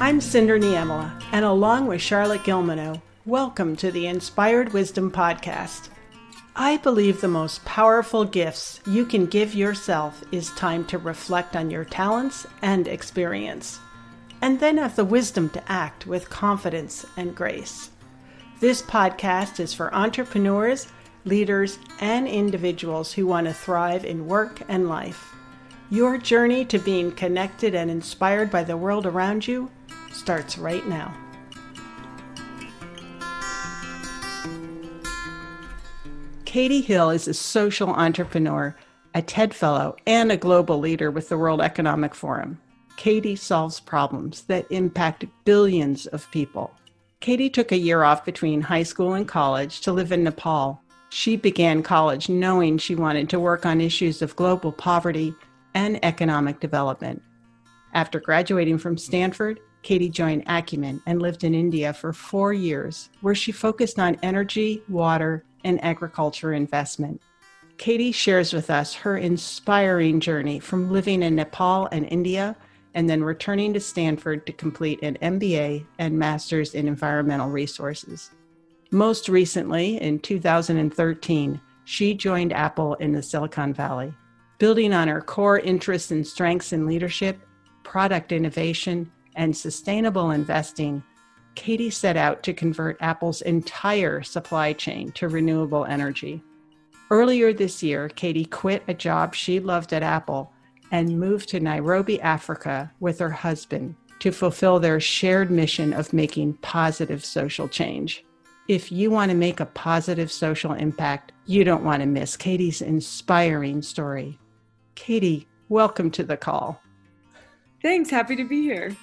I'm Cinder Niemela, and along with Charlotte Gilmano, welcome to the Inspired Wisdom Podcast. I believe the most powerful gifts you can give yourself is time to reflect on your talents and experience, and then have the wisdom to act with confidence and grace. This podcast is for entrepreneurs, leaders, and individuals who want to thrive in work and life. Your journey to being connected and inspired by the world around you starts right now. Katie Hill is a social entrepreneur, a TED Fellow, and a global leader with the World Economic Forum. Katie solves problems that impact billions of people. Katie took a year off between high school and college to live in Nepal. She began college knowing she wanted to work on issues of global poverty and economic development. After graduating from Stanford, Katie joined Acumen and lived in India for four years, where she focused on energy, water, and agriculture investment. Katie shares with us her inspiring journey from living in Nepal and India and then returning to Stanford to complete an MBA and Master's in Environmental Resources. Most recently, in 2013, she joined Apple in the Silicon Valley. Building on her core interests and strengths in leadership, product innovation, and sustainable investing, Katie set out to convert Apple's entire supply chain to renewable energy. Earlier this year, Katie quit a job she loved at Apple and moved to Nairobi, Africa with her husband to fulfill their shared mission of making positive social change. If you want to make a positive social impact, you don't want to miss Katie's inspiring story. Katie, welcome to the call. Thanks. Happy to be here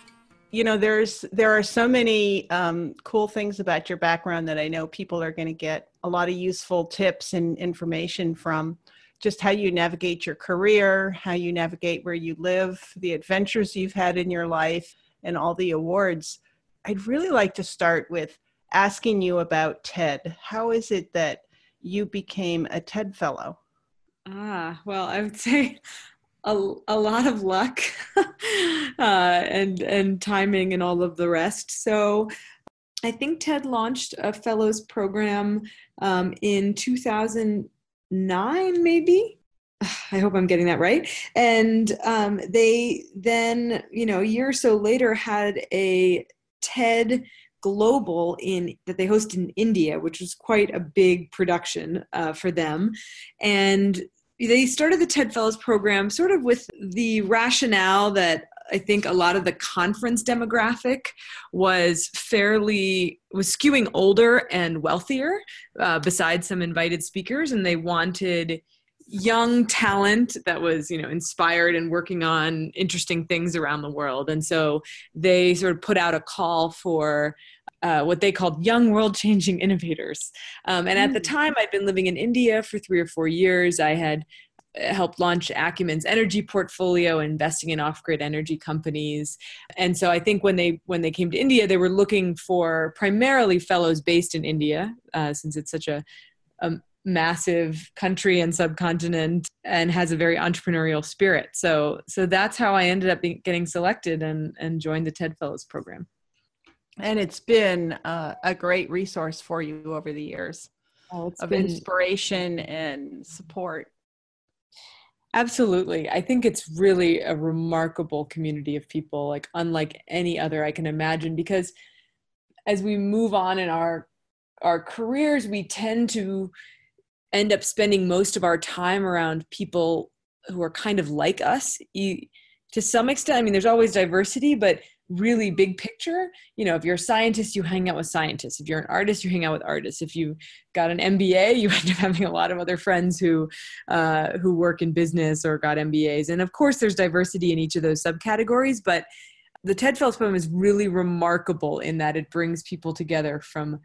you know there's there are so many um, cool things about your background that i know people are going to get a lot of useful tips and information from just how you navigate your career how you navigate where you live the adventures you've had in your life and all the awards i'd really like to start with asking you about ted how is it that you became a ted fellow ah well i would say a, a lot of luck uh, and and timing and all of the rest. So I think TED launched a fellows program um, in 2009, maybe. I hope I'm getting that right. And um, they then, you know, a year or so later had a TED global in that they hosted in India, which was quite a big production uh, for them. And they started the TED Fellows program sort of with the rationale that I think a lot of the conference demographic was fairly was skewing older and wealthier, uh, besides some invited speakers, and they wanted young talent that was you know inspired and working on interesting things around the world and so they sort of put out a call for uh, what they called young world changing innovators. Um, and at the hmm. time, I'd been living in India for three or four years. I had uh, helped launch Acumen's energy portfolio, investing in off-grid energy companies. And so I think when they when they came to India, they were looking for primarily fellows based in India, uh, since it's such a, a massive country and subcontinent and has a very entrepreneurial spirit. So so that's how I ended up getting selected and and joined the TED Fellows program. And it's been uh, a great resource for you over the years oh, of been... inspiration and support. Absolutely. I think it's really a remarkable community of people like unlike any other i can imagine because as we move on in our our careers we tend to end up spending most of our time around people who are kind of like us. To some extent i mean there's always diversity but really big picture you know if you're a scientist you hang out with scientists. If you're an artist you hang out with artists. If you've got an mba you end up having a lot of other friends who uh, who work in business or got mbas and of course there's diversity in each of those subcategories but the ted fellows poem is really remarkable in that it brings people together from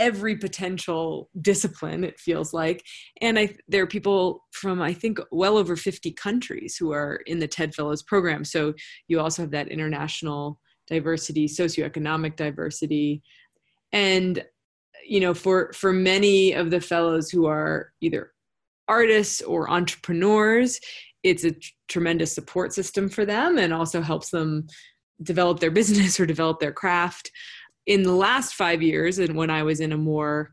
every potential discipline it feels like. And i there are people from i think well over 50 countries who are in the ted fellows program. So you also have that international diversity socioeconomic diversity. And you know for for many of the fellows who are either artists or entrepreneurs, it's a tremendous support system for them and also helps them develop their business or develop their craft. In the last five years, and when I was in a more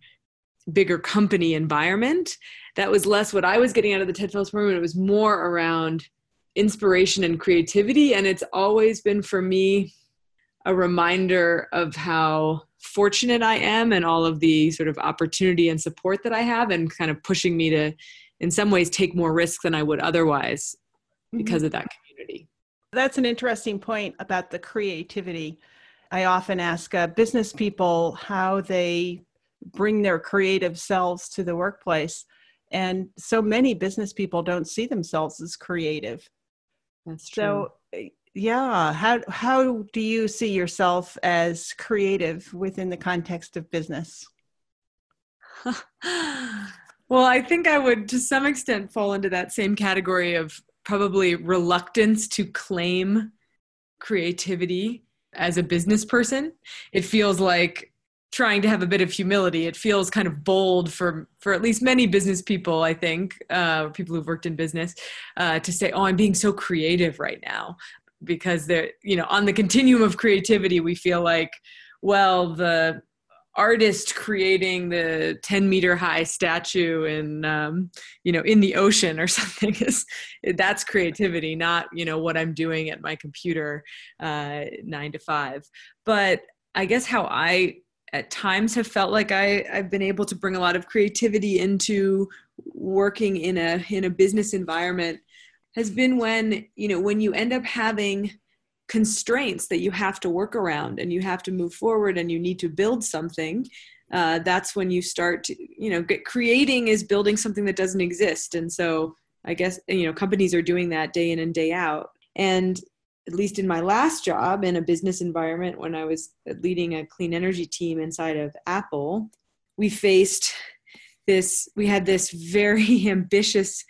bigger company environment, that was less what I was getting out of the TED Fellows program. It was more around inspiration and creativity. And it's always been for me a reminder of how fortunate I am and all of the sort of opportunity and support that I have, and kind of pushing me to, in some ways, take more risks than I would otherwise because mm-hmm. of that community. That's an interesting point about the creativity. I often ask uh, business people how they bring their creative selves to the workplace. And so many business people don't see themselves as creative. That's true. So, eh, yeah, how how do you see yourself as creative within the context of business? well, I think I would to some extent fall into that same category of probably reluctance to claim creativity as a business person. It feels like trying to have a bit of humility. It feels kind of bold for for at least many business people, I think, uh, people who've worked in business, uh, to say, "Oh, I'm being so creative right now," because they're you know on the continuum of creativity, we feel like, well, the artist creating the 10 meter high statue in um, you know in the ocean or something is that's creativity not you know what i'm doing at my computer uh, nine to five. But i guess how i at times have felt like I, i've been able to bring a lot of creativity into working in a in a business environment has been when you know when you end up having constraints that you have to work around and you have to move forward and you need to build something uh, that's when you start to, you know get, creating is building something that doesn't exist. And so i guess you know companies are doing that day in and day out. And at least in my last job in a business environment when i was leading a clean energy team inside of apple we faced this we had this very ambitious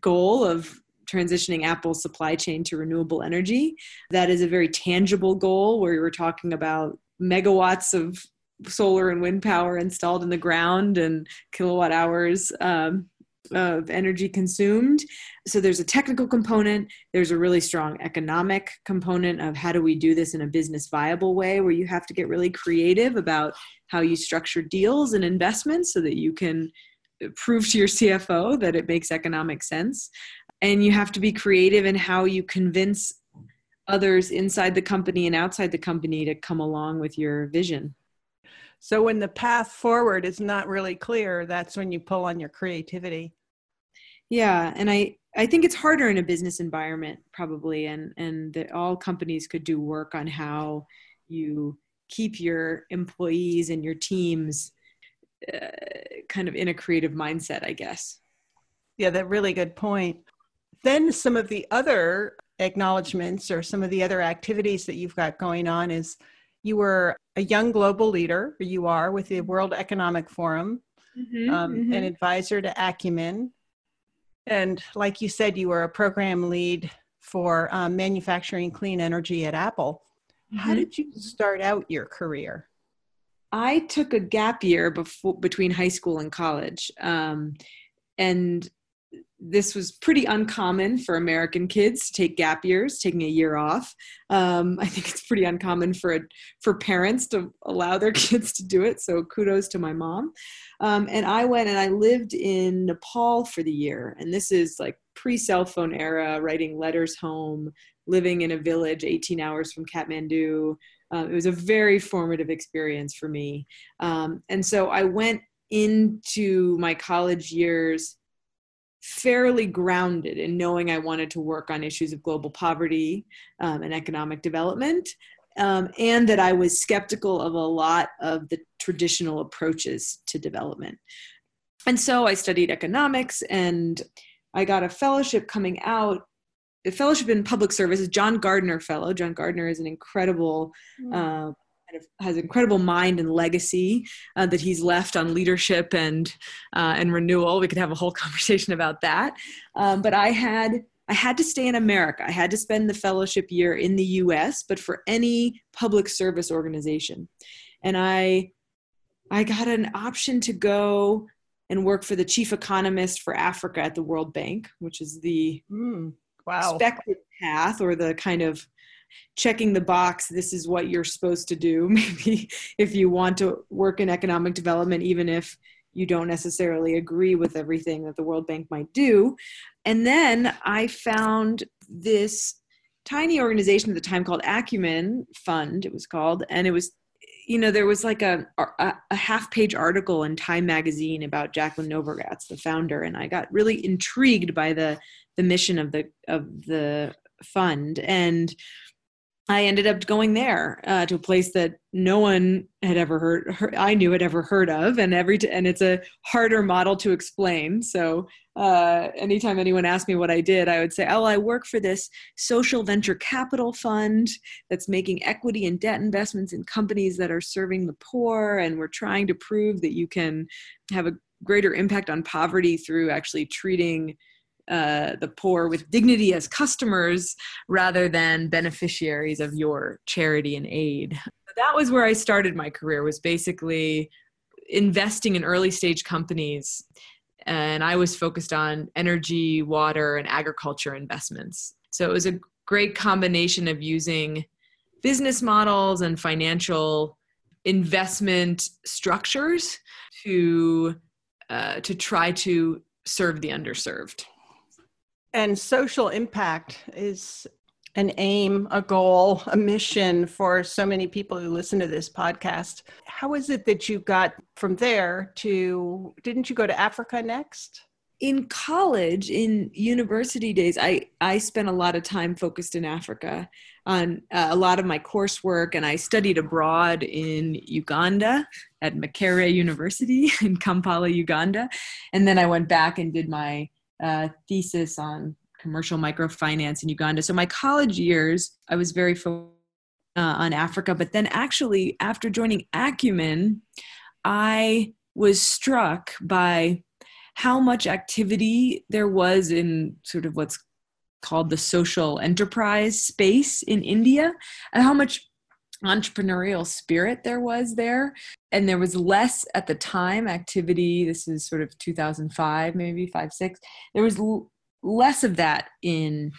goal of transitioning Apple's supply chain to renewable energy. That is a very tangible goal where we're talking about megawatts of solar and wind power installed in the ground and kilowatt hours um, of energy consumed. So there's a technical component, there's a really strong economic component of how do we do this in a business viable way where you have to get really creative about how you structure deals and investments so that you can prove to your CFO that it makes economic sense and you have to be creative in how you convince others inside the company and outside the company to come along with your vision. So when the path forward is not really clear, that's when you pull on your creativity. Yeah, and I I think it's harder in a business environment probably and and that all companies could do work on how you keep your employees and your teams uh, kind of in a creative mindset, I guess. Yeah, that really good point. Then some of the other acknowledgments or some of the other activities that you've got going on is you were a young global leader, or you are with the World Economic Forum, mm-hmm, um, mm-hmm. an advisor to Acumen. And like you said, you were a program lead for um, manufacturing clean energy at Apple. Mm-hmm. How did you start out your career? I took a gap year before, between high school and college. Um, and this was pretty uncommon for American kids to take gap years, taking a year off. Um, I think it's pretty uncommon for for parents to allow their kids to do it. So kudos to my mom. Um, and I went and I lived in Nepal for the year. And this is like pre cell phone era, writing letters home, living in a village 18 hours from Kathmandu. Um, it was a very formative experience for me. Um, and so I went into my college years fairly grounded in knowing I wanted to work on issues of global poverty um, and economic development, um, and that I was skeptical of a lot of the traditional approaches to development. And so I studied economics and I got a fellowship coming out a fellowship in public service John Gardner Fellow. John Gardner is an incredible mm. uh, has incredible mind and legacy uh, that he's left on leadership and uh, and renewal. We could have a whole conversation about that. Um, but I had I had to stay in America. I had to spend the fellowship year in the U.S. But for any public service organization, and I I got an option to go and work for the chief economist for Africa at the World Bank, which is the mm, wow. expected path or the kind of checking the box this is what you're supposed to do maybe if you want to work in economic development even if you don't necessarily agree with everything that the world bank might do. And then i found this tiny organization at the time called acumen fund it was called and it was you know there was like a, a, a half page article in time magazine about jacqueline novogratz the founder and i got really intrigued by the the mission of the of the fund. And I ended up going there uh, to a place that no one had ever heard, heard, I knew had ever heard of, and every t- and it's a harder model to explain. So uh, anytime anyone asked me what I did, I would say, "Oh, I work for this social venture capital fund that's making equity and debt investments in companies that are serving the poor, and we're trying to prove that you can have a greater impact on poverty through actually treating." Uh, the poor with dignity as customers rather than beneficiaries of your charity and aid. That was where I started my career was basically investing in early stage companies and I was focused on energy, water and agriculture investments. So it was a great combination of using business models and financial investment structures to uh, to try to serve the underserved. And social impact is an aim, a goal, a mission for so many people who listen to this podcast. How is it that you got from there to, didn't you go to Africa next? In college, in university days, I, I spent a lot of time focused in Africa on uh, a lot of my coursework, and I studied abroad in Uganda at Makerere University in Kampala, Uganda. And then I went back and did my uh, thesis on commercial microfinance in Uganda. So my college years, I was very focused uh, on Africa. But then, actually, after joining Acumen, I was struck by how much activity there was in sort of what's called the social enterprise space in India, and how much entrepreneurial spirit there was there. And there was less at the time activity. This is sort of 2005 maybe 5 6 there was l- less of that in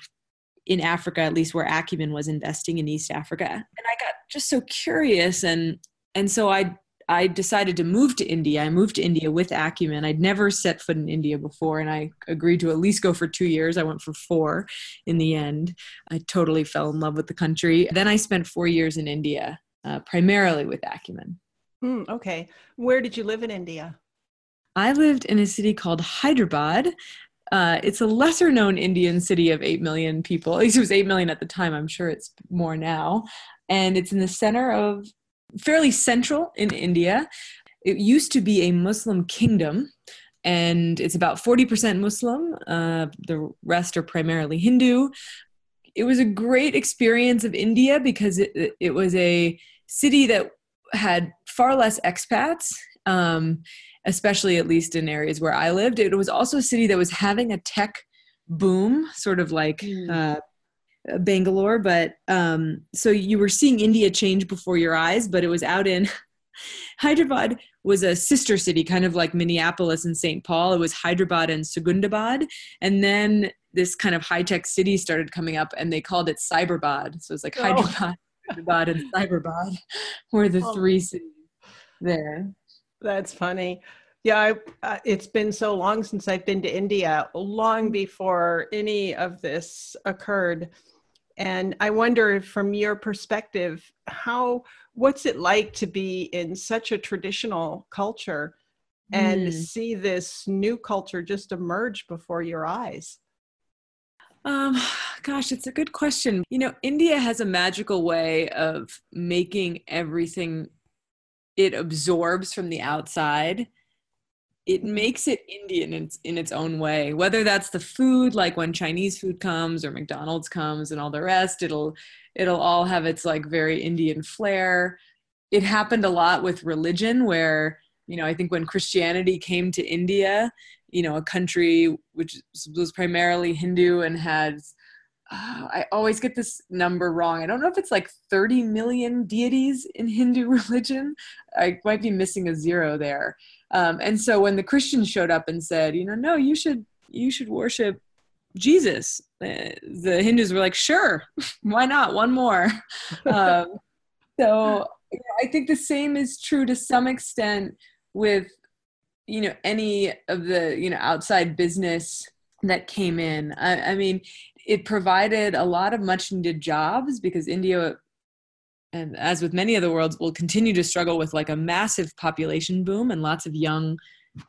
in Africa at least where Acumen was investing in East Africa. And I got just so curious and and so I I decided to move to India. I moved to India with Acumen. I'd never set foot in India before, and I agreed to at least go for two years. I went for four in the end. I totally fell in love with the country. Then I spent four years in India, uh, primarily with Acumen. Mm, okay. Where did you live in India? I lived in a city called Hyderabad. Uh, it's a lesser known Indian city of 8 million people. At least it was 8 million at the time. I'm sure it's more now. And it's in the center of fairly central in India. It used to be a Muslim kingdom, and it's about 40% Muslim. Uh, the rest are primarily Hindu. It was a great experience of India because it, it was a city that had far less expats, um, especially at least in areas where I lived. It was also a city that was having a tech boom, sort of like mm. uh, Bangalore, but um, so you were seeing India change before your eyes, but it was out in Hyderabad was a sister city, kind of like Minneapolis and St. Paul. It was Hyderabad and Secunderabad, and then this kind of high tech city started coming up, and they called it Cyberabad. So it's like oh. Hyderabad, Hyderabad, and Cyberabad were the oh. three cities there. That's funny. Yeah, I, uh, it's been so long since I've been to India, long before any of this occurred and i wonder from your perspective how what's it like to be in such a traditional culture and mm. see this new culture just emerge before your eyes um gosh it's a good question you know india has a magical way of making everything it absorbs from the outside it makes it Indian in, in its own way. Whether that's the food, like when Chinese food comes or McDonald's comes and all the rest, it'll it'll all have its like very Indian flair. It happened a lot with religion, where you know I think when Christianity came to India, you know, a country which was primarily Hindu and had uh, I always get this number wrong. I don't know if it's like 30 million deities in Hindu religion. I might be missing a zero there. Um, and so when the Christians showed up and said, you know, no, you should you should worship Jesus, uh, the Hindus were like, sure, why not? One more. um, so I think the same is true to some extent with you know any of the you know outside business that came in. I, I mean, it provided a lot of much needed jobs because India and as with many of the worlds will continue to struggle with like a massive population boom and lots of young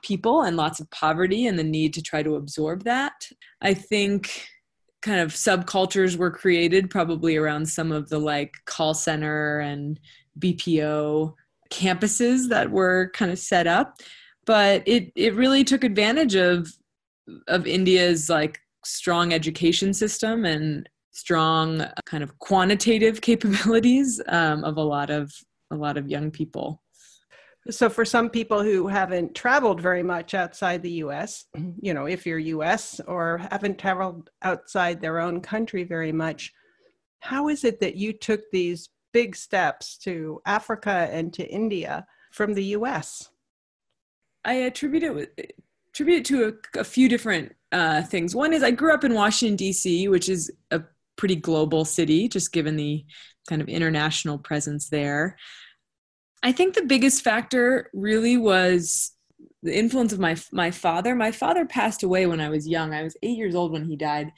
people and lots of poverty and the need to try to absorb that. I think kind of subcultures were created probably around some of the like call center and bpo campuses that were kind of set up. But it it really took advantage of of india's like strong education system and strong kind of quantitative capabilities um, of a lot of a lot of young people. So, for some people who haven't traveled very much outside the US, you know, if you're US or haven't traveled outside their own country very much, how is it that you took these big steps to Africa and to India from the US? I attribute it, attribute it to a, a few different uh, things. One is I grew up in Washington, D.C., which is a pretty global city, just given the kind of international presence there. I think the biggest factor really was the influence of my my father. My father passed away when I was young. I was 8 years old when he died.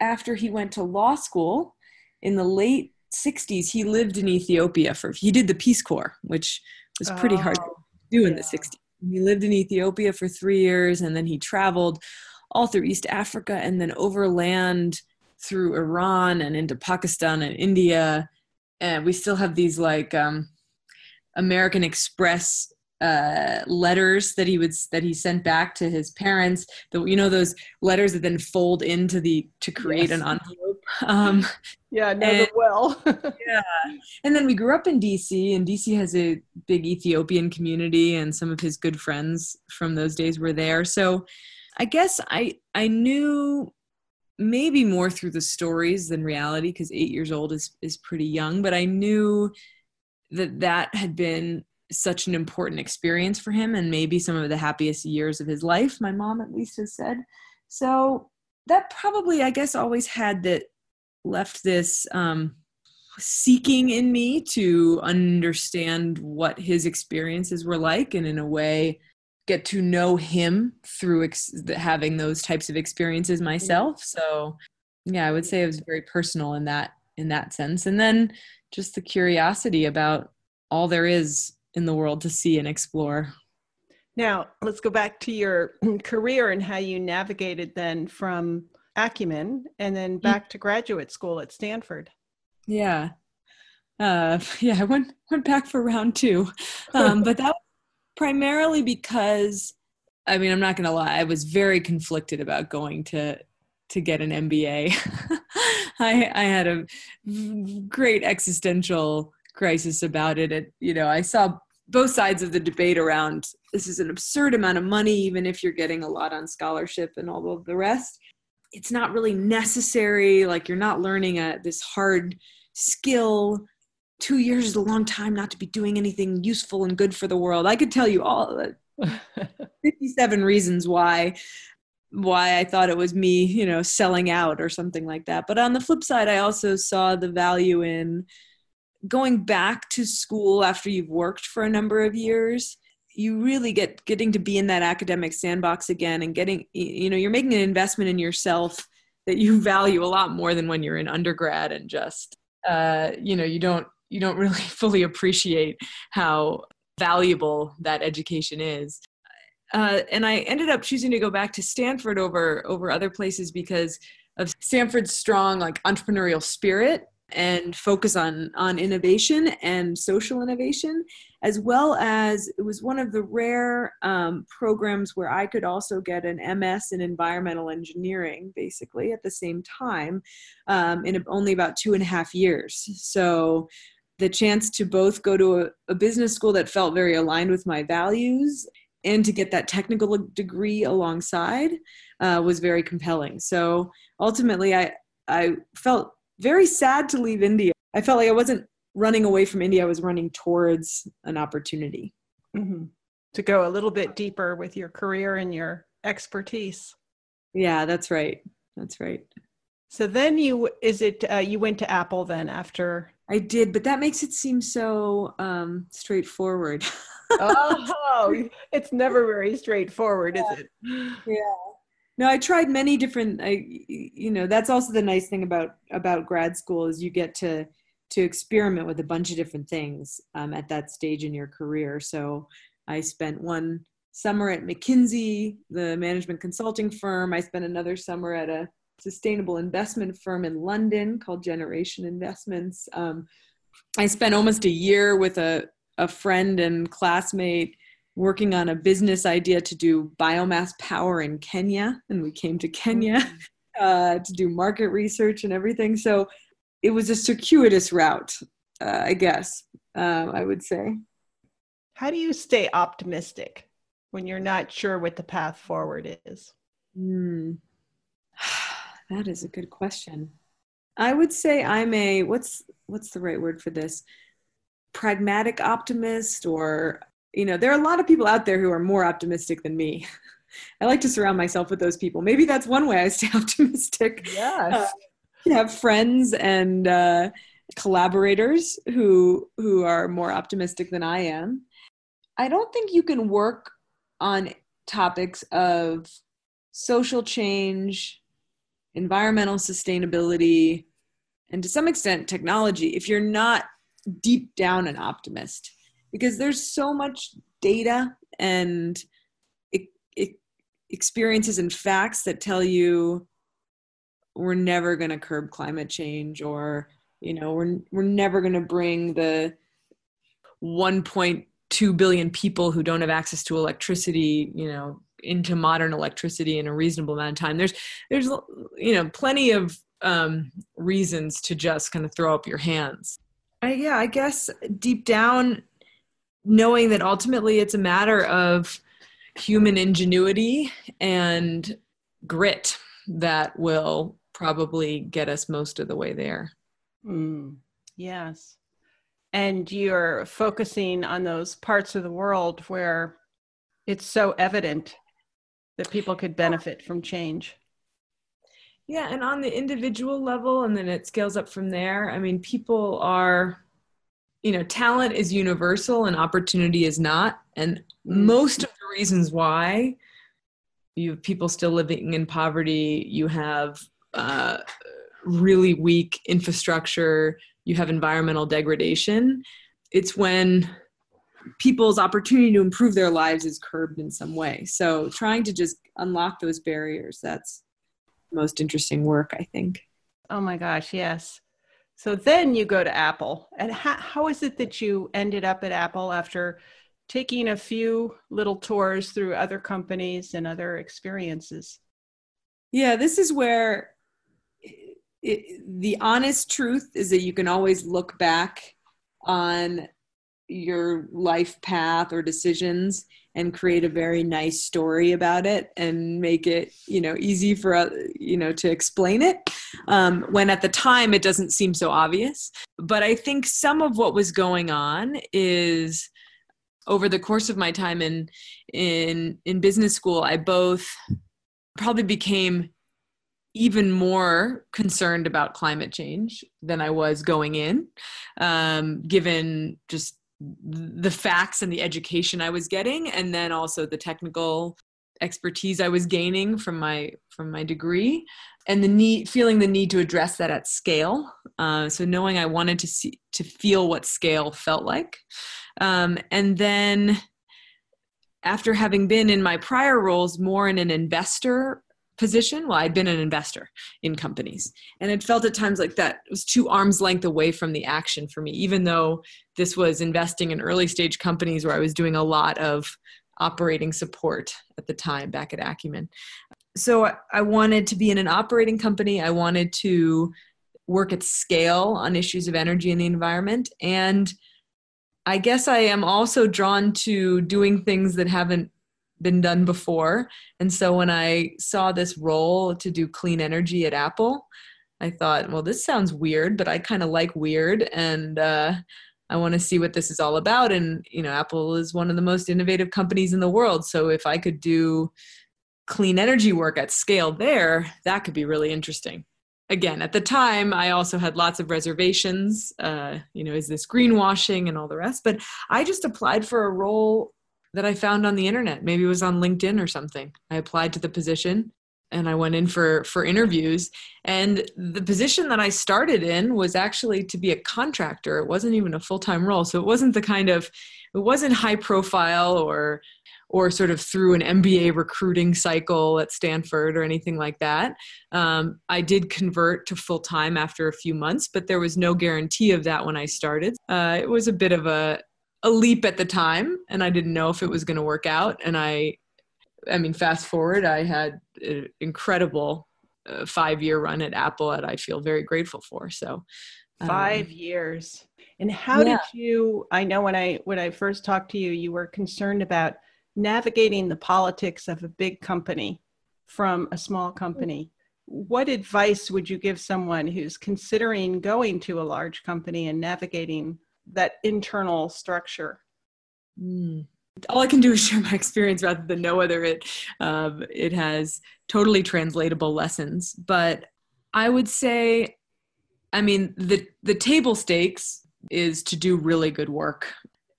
After he went to law school in the late 60s, he lived in Ethiopia for he did the Peace Corps, which was pretty oh, hard to do in yeah. the 60s. He lived in Ethiopia for 3 years and then he traveled all through East Africa and then overland through Iran and into Pakistan and India. And we still have these like um, American Express uh, letters that he would that he sent back to his parents. The, you know those letters that then fold into the to create yes. an envelope. Um, yeah, know and, them well. yeah, and then we grew up in DC, and DC has a big Ethiopian community, and some of his good friends from those days were there. So, I guess I I knew maybe more through the stories than reality because eight years old is is pretty young but i knew that that had been such an important experience for him and maybe some of the happiest years of his life my mom at least has said. So that probably i guess always had that left this um, seeking in me to understand what his experiences were like and in a way get to know him through ex- having those types of experiences myself. So yeah i would say it was very personal in that in that sense. And then just the curiosity about all there is in the world to see and explore. Now let's go back to your career and how you navigated then from acumen and then mm. back to graduate school at stanford. Yeah. Uh yeah i went went back for round two. Um but that primarily because I mean, I'm not going to lie, I was very conflicted about going to to get an MBA. I I had a great existential crisis about it. it. You know, I saw both sides of the debate around this is an absurd amount of money, even if you're getting a lot on scholarship and all of the rest. It's not really necessary. Like you're not learning a this hard skill two years is a long time not to be doing anything useful and good for the world. I could tell you all 57 reasons why why I thought it was me, you know, selling out or something like that. But on the flip side, I also saw the value in going back to school after you've worked for a number of years. You really get getting to be in that academic sandbox again and getting you know, you're making an investment in yourself that you value a lot more than when you're in undergrad and just uh, you know, you don't you don't really fully appreciate how valuable that education is. Uh, and I ended up choosing to go back to Stanford over over other places because of Stanford's strong like entrepreneurial spirit and focus on on innovation and social innovation as well as it was one of the rare um, programs where i could also get an ms in environmental engineering basically at the same time um, in only about two and a half years so the chance to both go to a, a business school that felt very aligned with my values and to get that technical degree alongside uh, was very compelling. So ultimately, I I felt very sad to leave India. I felt like I wasn't running away from India, I was running towards an opportunity. Mm-hmm. To go a little bit deeper with your career and your expertise. Yeah, that's right. That's right. So then you is it uh, you went to Apple then after I did, but that makes it seem so um, straightforward. oh, it's never very straightforward, yeah. is it? Yeah. No, I tried many different. I, you know, that's also the nice thing about about grad school is you get to to experiment with a bunch of different things um, at that stage in your career. So I spent one summer at McKinsey, the management consulting firm. I spent another summer at a sustainable investment firm in London called Generation Investments. Um, I spent almost a year with a, a friend and classmate working on a business idea to do biomass power in Kenya. And we came to Kenya mm-hmm. uh, to do market research and everything. So it was a circuitous route, uh, I guess, uh, I would say. How do you stay optimistic when you're not sure what the path forward is? Mm. That is a good question. I would say I'm a what's what's the right word for this? Pragmatic optimist or you know, there are a lot of people out there who are more optimistic than me. I like to surround myself with those people. Maybe that's one way I stay optimistic. Yes. Uh, have friends and uh, collaborators who who are more optimistic than I am. I don't think you can work on topics of social change, environmental sustainability, and to some extent technology if you're not deep down an optimist. Because there's so much data and experiences and facts that tell you we're never going to curb climate change or you know we're we're never going to bring the 1.2 billion people who don't have access to electricity you know into modern electricity in a reasonable amount of time there's there's you know plenty of um, reasons to just kind of throw up your hands I, yeah i guess deep down knowing that ultimately it's a matter of human ingenuity and grit that will probably get us most of the way there. Mm, yes. And you're focusing on those parts of the world where it's so evident that people could benefit from change. Yeah, and on the individual level, and then it scales up from there. I mean, people are you know talent is universal and opportunity is not and mm-hmm. most of the reasons why you have people still living in poverty you have uh, really weak infrastructure you have environmental degradation it's when people's opportunity to improve their lives is curbed in some way so trying to just unlock those barriers that's most interesting work i think oh my gosh yes so then you go to Apple. And how, how is it that you ended up at Apple after taking a few little tours through other companies and other experiences? Yeah, this is where it, the honest truth is that you can always look back on your life path or decisions and create a very nice story about it and make it you know easy for uh, you know to explain it um, when at the time it doesn't seem so obvious. But i think some of what was going on is over the course of my time in in in business school i both probably became even more concerned about climate change than i was going in um, given just the facts and the education I was getting, and then also the technical expertise I was gaining from my from my degree, and the need feeling the need to address that at scale. Uh, so knowing I wanted to see to feel what scale felt like, um, and then after having been in my prior roles more in an investor position well i'd been an investor in companies. And it felt at times like that was two arms length away from the action for me even though this was investing in early stage companies where i was doing a lot of operating support at the time back at acumen. So i wanted to be in an operating company. I wanted to work at scale on issues of energy and the environment. And i guess i am also drawn to doing things that haven't been done before. And so when I saw this role to do clean energy at Apple, I thought, well, this sounds weird, but I kind of like weird, and uh, I want to see what this is all about. And you know, Apple is one of the most innovative companies in the world, so if I could do clean energy work at scale there, that could be really interesting. Again, at the time, I also had lots of reservations. Uh, you know, is this greenwashing and all the rest? But I just applied for a role that I found on the internet. Maybe it was on LinkedIn or something. I applied to the position and I went in for for interviews and the position that I started in was actually to be a contractor it wasn't even a full-time role so it wasn't the kind of it wasn't high profile or or sort of through an MBA recruiting cycle at Stanford or anything like that. Um, I did convert to full time after a few months, but there was no guarantee of that when I started. Uh, it was a bit of a a leap at the time, and I didn't know if it was going to work out. And I I mean, fast forward, I had an incredible uh, five year run at Apple that I feel very grateful for. So, um, five years. And how yeah. did you? I know when I when I first talked to you, you were concerned about navigating the politics of a big company from a small company. What advice would you give someone who's considering going to a large company and navigating that internal structure? Mm all I can do is share my experience rather than know whether it um, it has totally translatable lessons. But I would say, I mean, the the table stakes is to do really good work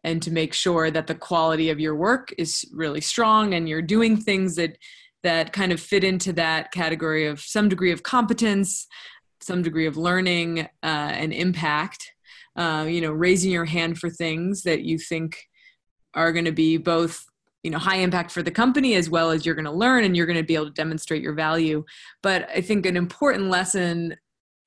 and to make sure that the quality of your work is really strong and you're doing things that that kind of fit into that category of some degree of competence, some degree of learning uh, and impact. Uh, you know, raising your hand for things that you think are going to be both you know high impact for the company as well as you're going to learn and you're going to be able to demonstrate your value. But i think an important lesson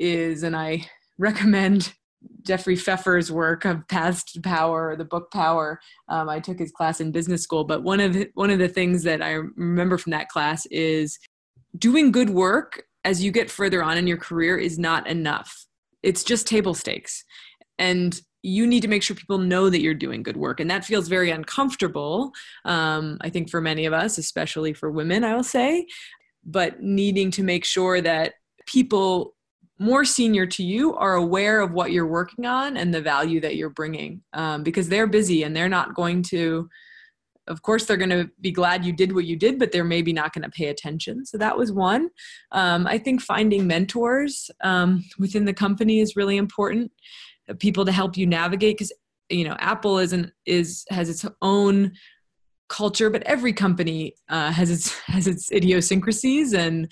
is and i recommend jeffrey pfeffer's work of past power the book power. Um, i took his class in business school but one of the, one of the things that i remember from that class is doing good work as you get further on in your career is not enough. It's just table stakes and you need to make sure people know that you're doing good work. And that feels very uncomfortable um, i think for many of us especially for women i will say but needing to make sure that people more senior to you are aware of what you're working on and the value that you're bringing um, because they're busy and they're not going to of course they're going to be glad you did what you did but they're maybe not going to pay attention. So that was one. Um, i think finding mentors um, within the company is really important people to help you navigate because you know apple isn't is has its own culture but every company uh, has its has its idiosyncrasies and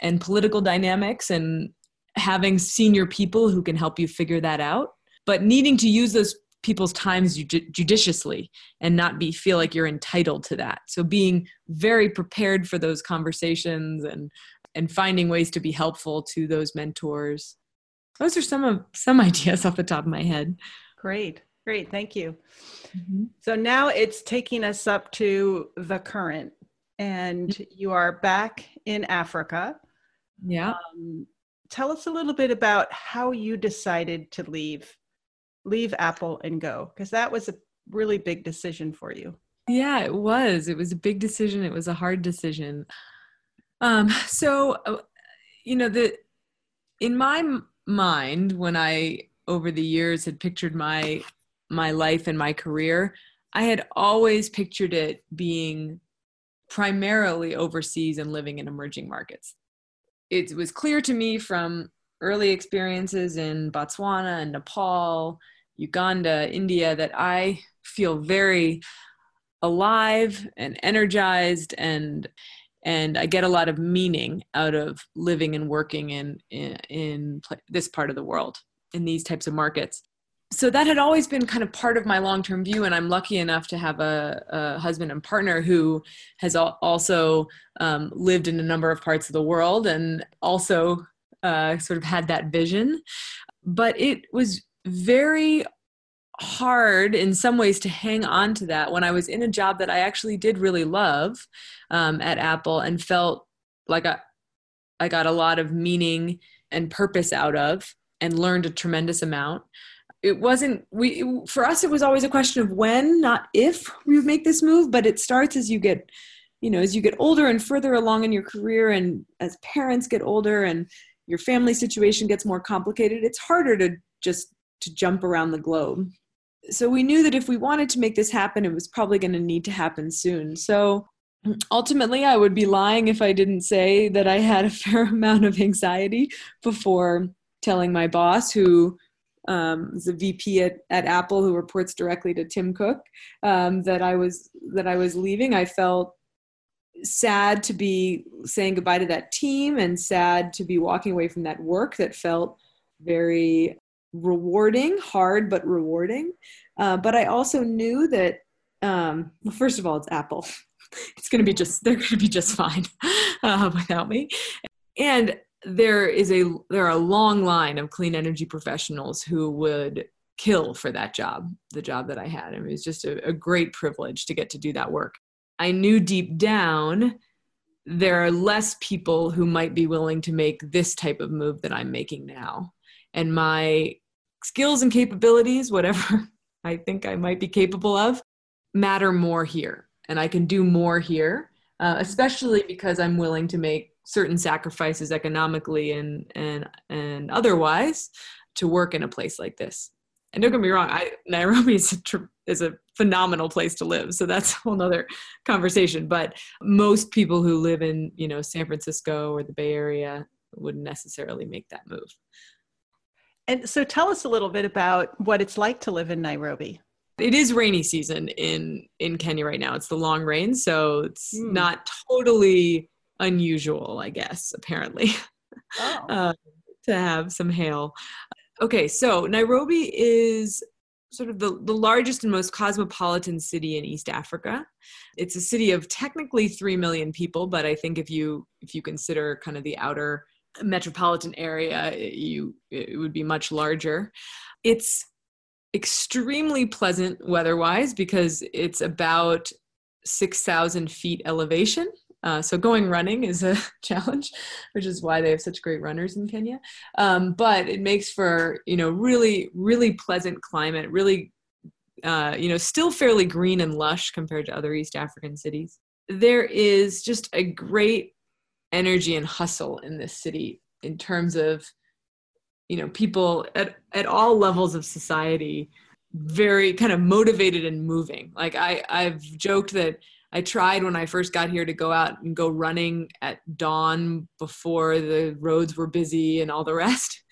and political dynamics and having senior people who can help you figure that out. But needing to use those people's times judiciously and not be feel like you're entitled to that. So being very prepared for those conversations and and finding ways to be helpful to those mentors those are some of some ideas off the top of my head. Great great thank you. Mm-hmm. so now it's taking us up to the current and mm-hmm. you are back in africa. Yeah. Um, tell us a little bit about how you decided to leave leave apple and go because that was a really big decision for you. Yeah it was. It was a big decision. It was a hard decision. Um so uh, you know the in my mind when I over the years had pictured my my life and my career, I had always pictured it being primarily overseas and living in emerging markets. It was clear to me from early experiences in Botswana and Nepal, Uganda, India that I feel very alive and energized and and I get a lot of meaning out of living and working in, in, in this part of the world in these types of markets. So that had always been kind of part of my long-term view, and I'm lucky enough to have a, a husband and partner who has also um, lived in a number of parts of the world and also uh, sort of had that vision. But it was very hard in some ways to hang on to that when I was in a job that I actually did really love um, at Apple and felt like I, I got a lot of meaning and purpose out of and learned a tremendous amount. It wasn't we for us it was always a question of when, not if we make this move, but it starts as you get you know, as you get older and further along in your career and as parents get older and your family situation gets more complicated, it's harder to just to jump around the globe. So we knew that if we wanted to make this happen, it was probably going to need to happen soon. So ultimately, I would be lying if I didn't say that I had a fair amount of anxiety before telling my boss, who um, is a VP at, at Apple who reports directly to Tim Cook, um, that I was that I was leaving. I felt sad to be saying goodbye to that team and sad to be walking away from that work that felt very rewarding, hard but rewarding. Uh, but I also knew that, um, well, first of all, it's Apple. it's going to be just they're going to be just fine uh, without me. And there is a there are a long line of clean energy professionals who would kill for that job, the job that I had. I mean, it was just a, a great privilege to get to do that work. I knew deep down there are less people who might be willing to make this type of move that I'm making now. And my skills and capabilities, whatever I think I might be capable of, matter more here. And I can do more here, uh, especially because I'm willing to make certain sacrifices economically and, and, and otherwise to work in a place like this. And don't get me wrong, I, Nairobi is a, tr- is a phenomenal place to live. So that's a whole nother conversation. But most people who live in, you know, San Francisco or the Bay Area wouldn't necessarily make that move. And so tell us a little bit about what it's like to live in Nairobi. It is rainy season in in Kenya right now. It's the long rain, so it's mm. not totally unusual, I guess, apparently. Oh. uh, to have some hail. Okay, so Nairobi is sort of the, the largest and most cosmopolitan city in East Africa. It's a city of technically 3 million people, but I think if you if you consider kind of the outer metropolitan area, you it would be much larger. It's extremely pleasant weather-wise because it's about 6,000 feet elevation. Uh, so going running is a challenge, which is why they have such great runners in Kenya. Um, but it makes for you know really really pleasant climate, really uh, you know still fairly green and lush compared to other East African cities. There is just a great energy and hustle in this city in terms of you know people at at all levels of society very kind of motivated and moving. Like i i've joked that i tried when i first got here to go out and go running at dawn before the roads were busy and all the rest.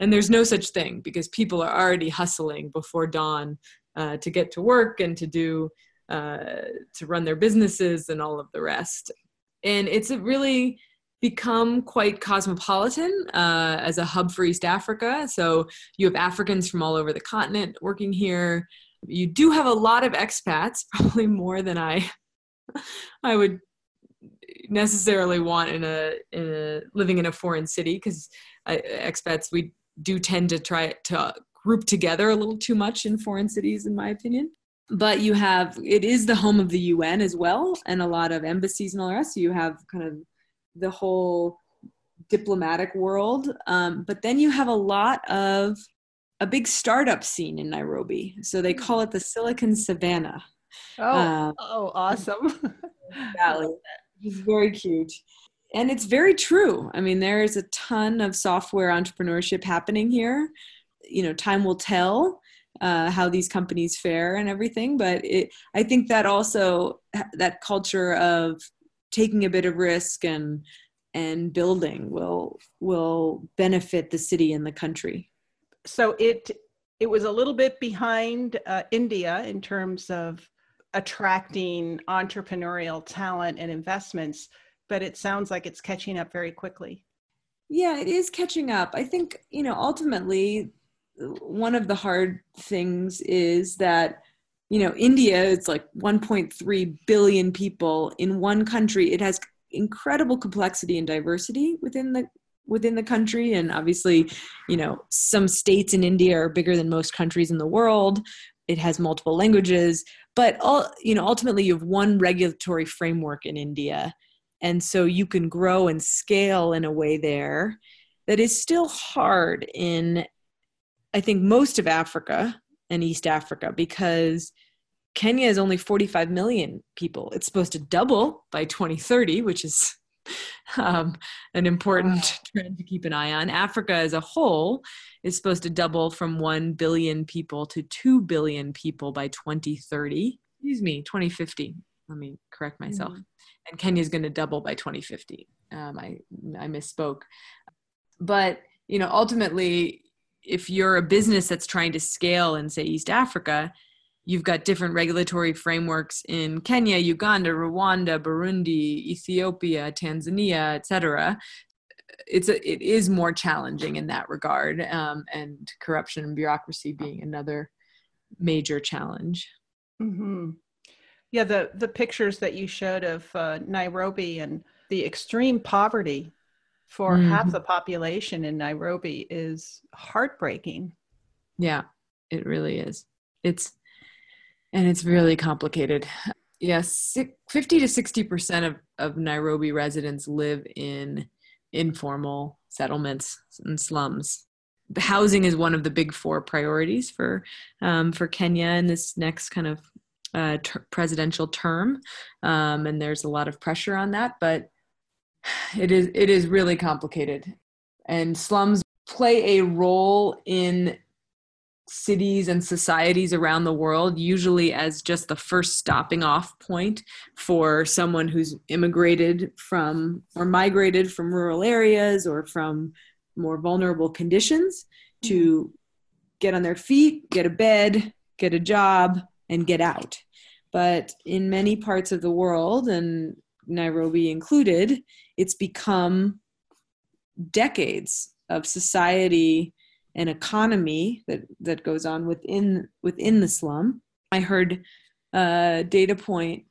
And there's no such thing because people are already hustling before dawn uh, to get to work and to do uh, to run their businesses and all of the rest and it's really become quite cosmopolitan uh, as a hub for East Africa. So you have Africans from all over the continent working here. You do have a lot of expats, probably more than I I would necessarily want in a, in a living in a foreign city because expats we do tend to try to group together a little too much in foreign cities in my opinion but you have it is the home of the UN as well and a lot of embassies and all the rest so you have kind of the whole diplomatic world. Um, but then you have a lot of a big startup scene in Nairobi. So they call it the Silicon Savannah. Oh, um, oh, awesome. Valley. It's very cute. And it's very true. I mean, there's a ton of software entrepreneurship happening here. You know, time will tell uh, how these companies fare and everything. But it, I think that also that culture of taking a bit of risk and and building will will benefit the city and the country so it it was a little bit behind uh, india in terms of attracting entrepreneurial talent and investments but it sounds like it's catching up very quickly yeah it is catching up i think you know ultimately one of the hard things is that you know india is like 1.3 billion people in one country. It has incredible complexity and diversity within the within the country. And obviously you know some states in india are bigger than most countries in the world. It has multiple languages but all you know ultimately you have one regulatory framework in india. And so you can grow and scale in a way there that is still hard in i think most of africa and East Africa because Kenya is only 45 million people. It's supposed to double by 2030, which is um, an important wow. trend to keep an eye on. Africa as a whole is supposed to double from 1 billion people to 2 billion people by 2030. Excuse me, 2050. Let me correct myself. Mm-hmm. And Kenya is going to double by 2050. Um, I, I misspoke. But, you know, ultimately, if you're a business that's trying to scale in, say, East Africa, you've got different regulatory frameworks in Kenya, Uganda, Rwanda, Burundi, Ethiopia, Tanzania, etc. It's a, it is more challenging in that regard, um, and corruption and bureaucracy being another major challenge. Mm-hmm. Yeah, the the pictures that you showed of uh, Nairobi and the extreme poverty for mm-hmm. half the population in Nairobi is heartbreaking. Yeah, it really is. It's and it's really complicated. Yes, 50 to 60% of, of Nairobi residents live in informal settlements and slums. Housing is one of the big four priorities for um, for Kenya in this next kind of uh, ter- presidential term, um, and there's a lot of pressure on that. But it is it is really complicated, and slums play a role in cities and societies around the world, usually as just the first stopping off point for someone who's immigrated from or migrated from rural areas or from more vulnerable conditions to mm-hmm. get on their feet, get a bed, get a job, and get out. But in many parts of the world, and Nairobi included, it's become decades of society and economy that that goes on within within the slum. I heard a data point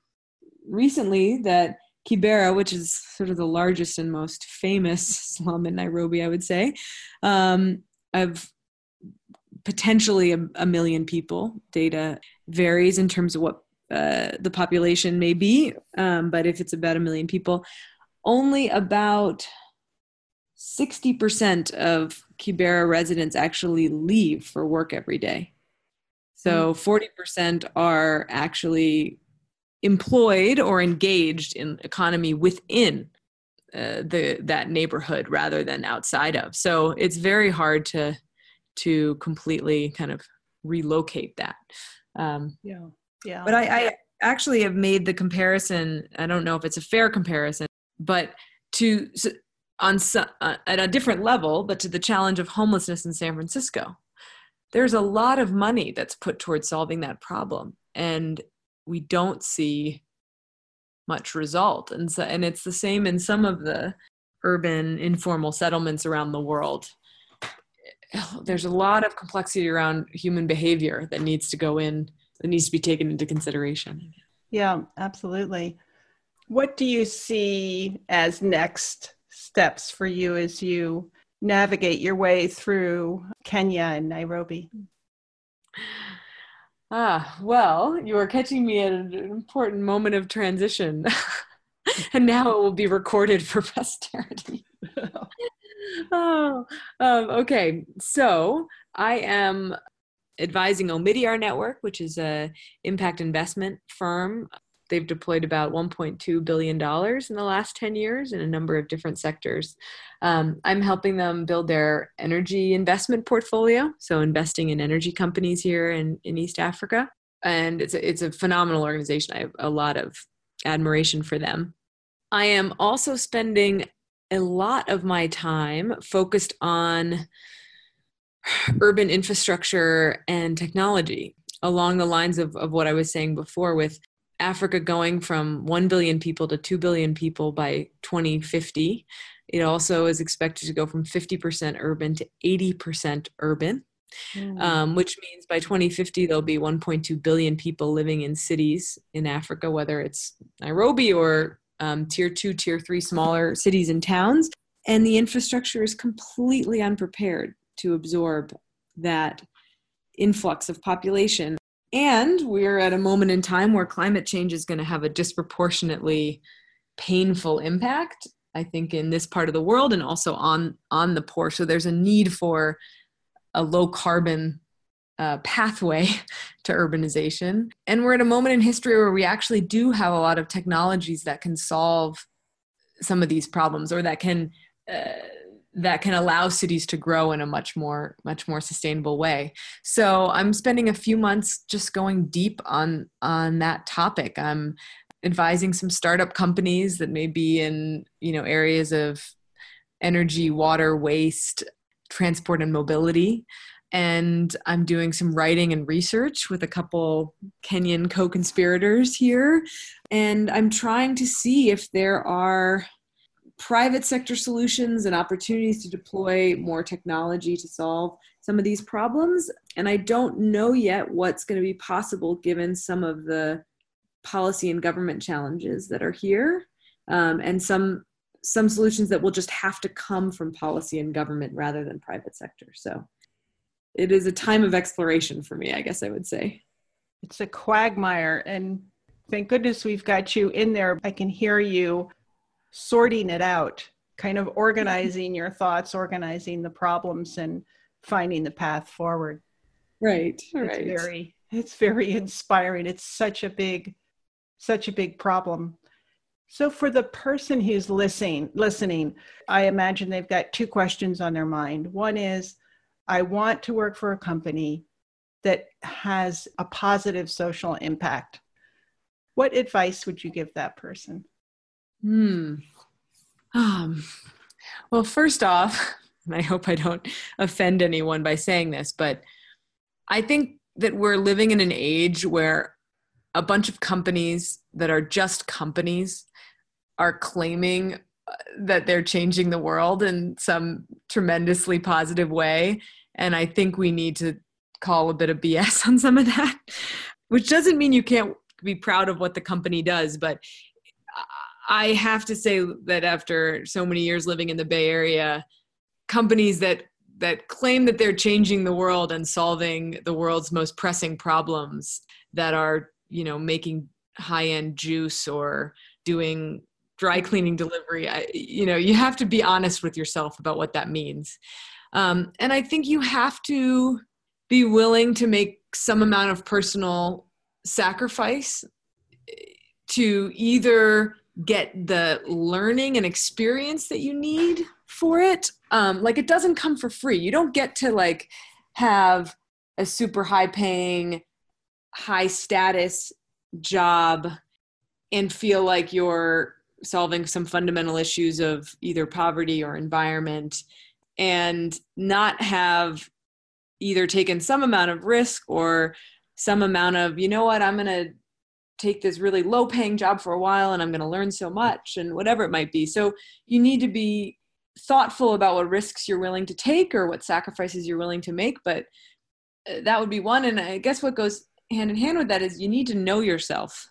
recently that Kibera, which is sort of the largest and most famous slum in Nairobi, I would say, um, of potentially a, a, million people. Data varies in terms of what uh, the population may be, um, but if it's about a million people, only about 60% of Kibera residents actually leave for work every day. So 40% hmm. are actually employed or engaged in economy within uh, the that neighborhood rather than outside of. So it's very hard to to completely kind of relocate that. Um, yeah, yeah. But I, I actually have made the comparison. I don't know if it's a fair comparison, but to on uh, at a different level, but to the challenge of homelessness in San Francisco. There's a lot of money that's put towards solving that problem, and we don't see much result. And so, and it's the same in some of the urban informal settlements around the world. There's a lot of complexity around human behavior that needs to go in, that needs to be taken into consideration. Yeah, absolutely. What do you see as next steps for you as you navigate your way through Kenya and Nairobi? Ah, well, you are catching me at an important moment of transition. and now it will be recorded for posterity. oh, um, okay. So I am advising Omidyar Network, which is a impact investment firm they've deployed about 1.2 billion dollars in the last 10 years in a number of different sectors. Um, I'm helping them build their energy investment portfolio, so investing in energy companies here in, in East Africa. And it's a, it's a phenomenal organization. I have a lot of admiration for them. I am also spending a lot of my time focused on urban infrastructure and technology along the lines of, of what I was saying before with Africa going from 1 billion people to 2 billion people by 2050. It also is expected to go from 50% urban to 80% urban, mm. um, which means by 2050 there'll be 1.2 billion people living in cities in Africa, whether it's Nairobi or um, tier two, tier three smaller cities and towns. And the infrastructure is completely unprepared to absorb that influx of population. And we're at a moment in time where climate change is going to have a disproportionately painful impact i think in this part of the world and also on on the poor. So there's a need for a low carbon uh, pathway to urbanization. And we're at a moment in history where we actually do have a lot of technologies that can solve some of these problems or that can uh, that can allow cities to grow in a much more much more sustainable way. So i'm spending a few months just going deep on on that topic. I'm advising some startup companies that may be in you know areas of energy water waste transport and mobility. And i'm doing some writing and research with a couple kenyan co-conspirators here. And i'm trying to see if there are private sector solutions and opportunities to deploy more technology to solve some of these problems. And I don't know yet what's going to be possible given some of the policy and government challenges that are here um, and some some solutions that will just have to come from policy and government rather than private sector. So it is a time of exploration for me i guess i would say. It's a quagmire and thank goodness we've got you in there. I can hear you sorting it out, kind of organizing your thoughts, organizing the problems, and finding the path forward. Right. It's very it's very inspiring. It's such a big, such a big problem. So for the person who's listening, listening, I imagine they've got two questions on their mind. One is, I want to work for a company that has a positive social impact. What advice would you give that person? Hmm. Um, well, first off, and I hope I don't offend anyone by saying this, but I think that we're living in an age where a bunch of companies that are just companies are claiming uh, that they're changing the world in some tremendously positive way. And I think we need to call a bit of BS on some of that, which doesn't mean you can't be proud of what the company does, but I have to say that after so many years living in the Bay Area, companies that that claim that they're changing the world and solving the world's most pressing problems that are, you know, making high-end juice or doing dry cleaning delivery, I, you know, you have to be honest with yourself about what that means. Um, and I think you have to be willing to make some amount of personal sacrifice to either get the learning and experience that you need for it um, like it doesn't come for free. You don't get to like have a super high paying high status job and feel like you're solving some fundamental issues of either poverty or environment and not have either taken some amount of risk or some amount of you know what? I'm going to take this really low paying job for a while and I'm going to learn so much and whatever it might be. So you need to be thoughtful about what risks you're willing to take or what sacrifices you're willing to make. But uh, that would be one. And I guess what goes hand in hand with that is you need to know yourself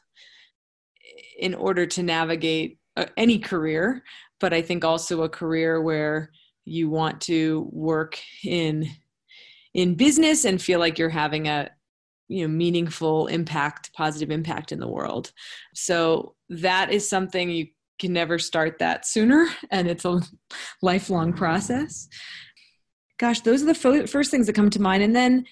in order to navigate uh, any career. But I think also a career where you want to work in in business and feel like you're having a, you know meaningful impact positive impact in the world. So that is something you can never start that sooner and it's a lifelong process. Gosh those are the fo- first things that come to mind. And then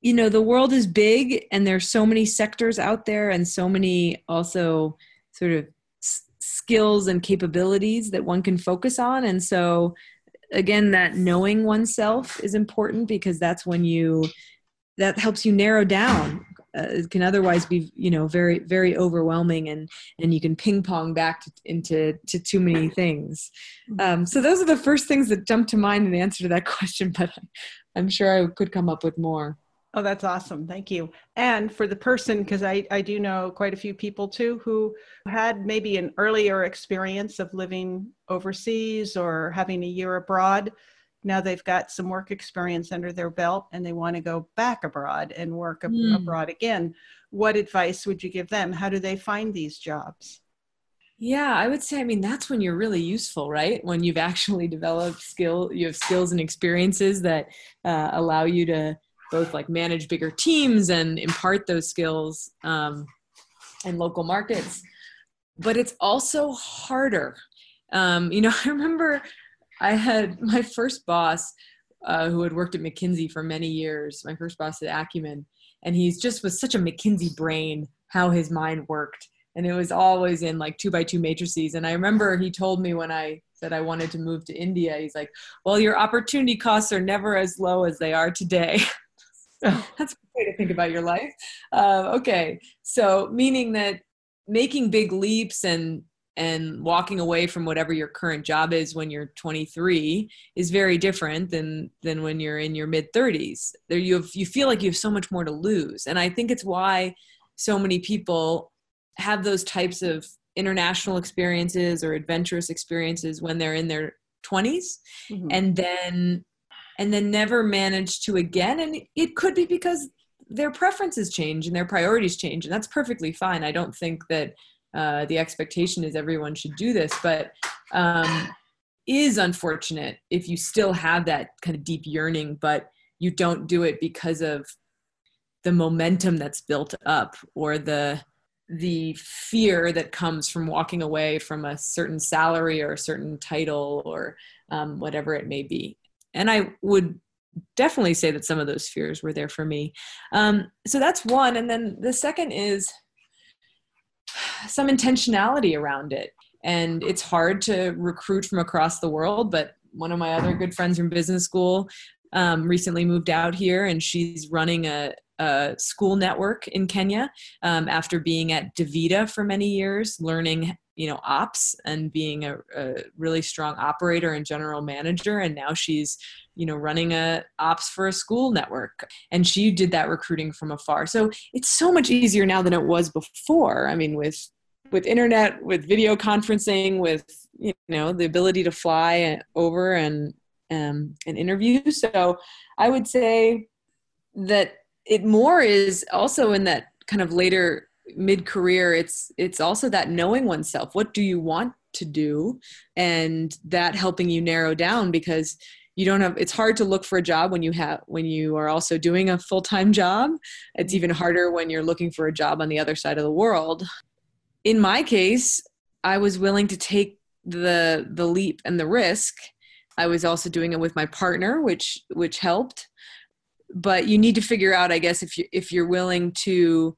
you know the world is big and there's so many sectors out there and so many also sort of s- skills and capabilities that one can focus on. And so again that knowing oneself is important because that's when you that helps you narrow down. Uh, it can otherwise be you know very very overwhelming and and you can ping pong back to, into to too many things. Mm-hmm. um, so those are the first things that jump to mind in answer to that question but i'm sure i could come up with more. Oh that's awesome. Thank you. And for the person because I, I do know quite a few people too who had maybe an earlier experience of living overseas or having a year abroad now they've got some work experience under their belt and they want to go back abroad and work mm. abroad again what advice would you give them? How do they find these jobs? Yeah i would say i mean that's when you're really useful right? When you've actually developed skill you have skills and experiences that uh, allow you to both like manage bigger teams and impart those skills um, in local markets. But it's also harder. Um, you know i remember I had my first boss uh, who had worked at McKinsey for many years, my first boss at Acumen, and he's just was such a McKinsey brain, how his mind worked. and it was always in like two by two matrices. And I remember he told me when I said I wanted to move to India, he's like, "Well, your opportunity costs are never as low as they are today." That's a way to think about your life. Uh, okay, so meaning that making big leaps and and walking away from whatever your current job is when you're 23 is very different than than when you're in your mid 30s there you have you feel like you have so much more to lose. And i think it's why so many people have those types of international experiences or adventurous experiences when they're in their 20s mm-hmm. and then and then never manage to again. And it could be because their preferences change and their priorities change and that's perfectly fine. I don't think that uh, the expectation is everyone should do this but um, is unfortunate if you still have that kind of deep yearning but you don't do it because of the momentum that's built up or the the fear that comes from walking away from a certain salary or a certain title or um, whatever it may be. And i would definitely say that some of those fears were there for me. Um, so that's one. And then the second is some intentionality around it. And it's hard to recruit from across the world but one of my other good friends from business school um, recently moved out here and she's running a, a school network in Kenya um, after being at DaVita for many years, learning you know ops and being a, a, really strong operator and general manager and now she's you know running a ops for a school network. And she did that recruiting from afar. So it's so much easier now than it was before. I mean with with internet with video conferencing with you know the ability to fly over and um, an interview. So i would say that it more is also in that kind of later mid career it's it's also that knowing oneself what do you want to do? And that helping you narrow down because you don't have it's hard to look for a job when you have when you are also doing a full-time job. It's even harder when you're looking for a job on the other side of the world. In my case i was willing to take the the leap and the risk. I was also doing it with my partner which which helped. But you need to figure out i guess if you if you're willing to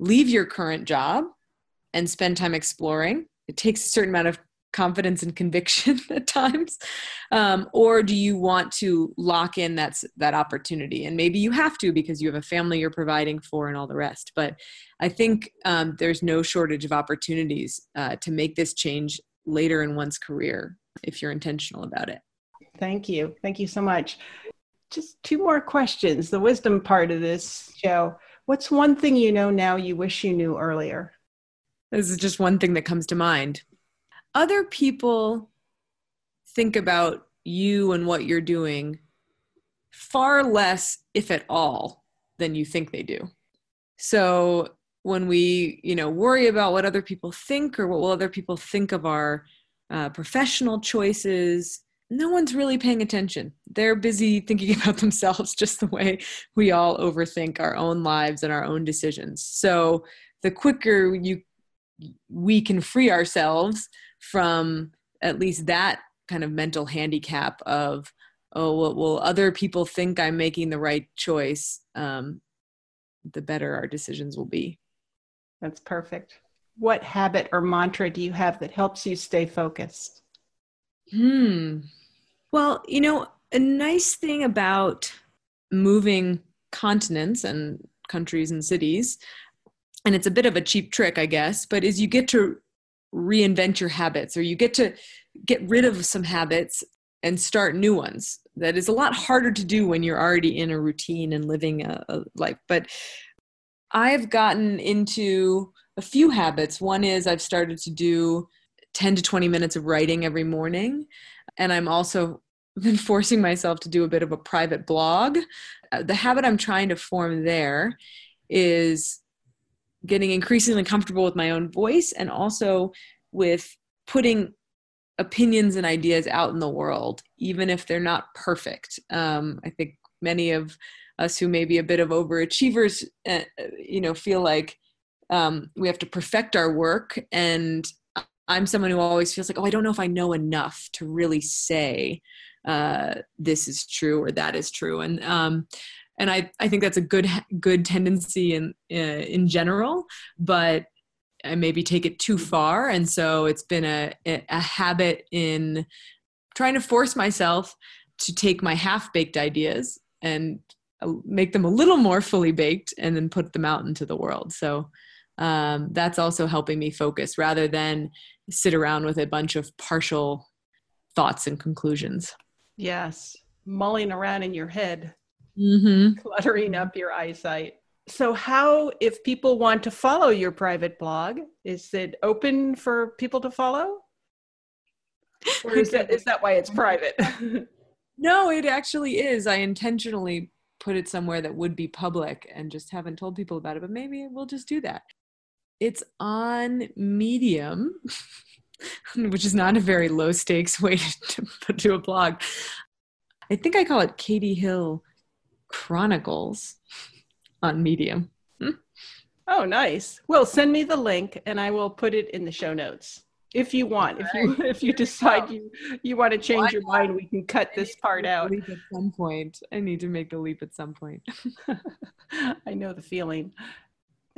leave your current job and spend time exploring. It takes a certain amount of confidence and conviction at times. Um, or do you want to lock in that that opportunity? And maybe you have to because you have a family you're providing for and all the rest. But i think um, there's no shortage of opportunities uh, to make this change later in one's career if you're intentional about it. Thank you. Thank you so much. Just two more questions. The wisdom part of this show what's one thing you know now you wish you knew earlier? This is just one thing that comes to mind. Other people think about you and what you're doing far less if at all than you think they do. So when we you know worry about what other people think or what will other people think of our uh, professional choices no one's really paying attention. They're busy thinking about themselves just the way we all overthink our own lives and our own decisions. So the quicker you we can free ourselves from at least that kind of mental handicap of oh well, will other people think i'm making the right choice? Um, the better our decisions will be. That's perfect. What habit or mantra do you have that helps you stay focused? Hmm well, you know, a nice thing about moving continents and countries and cities, and it's a bit of a cheap trick, I guess, but is you get to reinvent your habits or you get to get rid of some habits and start new ones. That is a lot harder to do when you're already in a routine and living a, a life. But I've gotten into a few habits. One is I've started to do 10 to 20 minutes of writing every morning and I'm also been forcing myself to do a bit of a private blog. Uh, the habit I'm trying to form there is getting increasingly comfortable with my own voice and also with putting opinions and ideas out in the world, even if they're not perfect. Um, I think many of us who may be a bit of overachievers, uh, you know, feel like um, we have to perfect our work and I'm someone who always feels like, oh, I don't know if I know enough to really say uh, this is true or that is true, and um, and I I think that's a good good tendency in uh, in general, but I maybe take it too far. And so it's been a, a habit in trying to force myself to take my half baked ideas and uh, make them a little more fully baked and then put them out into the world. So um, that's also helping me focus rather than sit around with a bunch of partial thoughts and conclusions. Yes, mulling around in your head, mm-hmm. cluttering up your eyesight. So, how, if people want to follow your private blog, is it open for people to follow? Or is that, is that why it's private? no, it actually is. I intentionally put it somewhere that would be public and just haven't told people about it, but maybe we'll just do that. It's on Medium, which is not a very low stakes way to put to a blog. I think I call it Katie Hill Chronicles on Medium. Hmm? Oh, nice. Well, send me the link and I will put it in the show notes if you want. If you if you decide you you want to change your mind, we can cut this part out. At some point. I need to make a leap at some point. I know the feeling.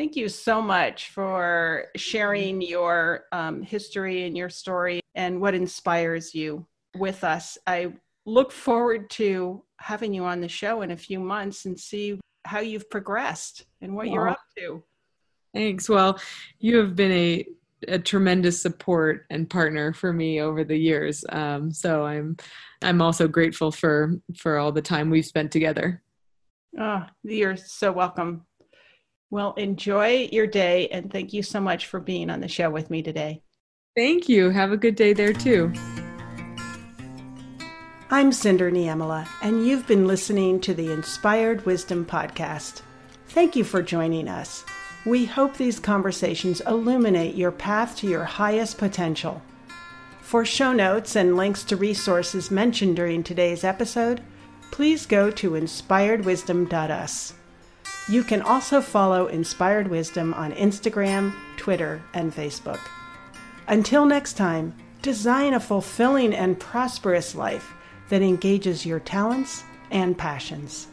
Thank you so much for sharing your um, history and your story and what inspires you with us. I look forward to having you on the show in a few months and see how you've progressed and what you're up to. Thanks. Well, you have been a a tremendous support and partner for me over the years. Um, so I'm I'm also grateful for for all the time we've spent together. Oh, you're so welcome. Well, enjoy your day and thank you so much for being on the show with me today. Thank you. Have a good day there too. I'm Cinder Niemela, and you've been listening to the Inspired Wisdom Podcast. Thank you for joining us. We hope these conversations illuminate your path to your highest potential. For show notes and links to resources mentioned during today's episode, please go to inspiredwisdom.us. You can also follow Inspired Wisdom on Instagram, Twitter, and Facebook. Until next time, design a fulfilling and prosperous life that engages your talents and passions.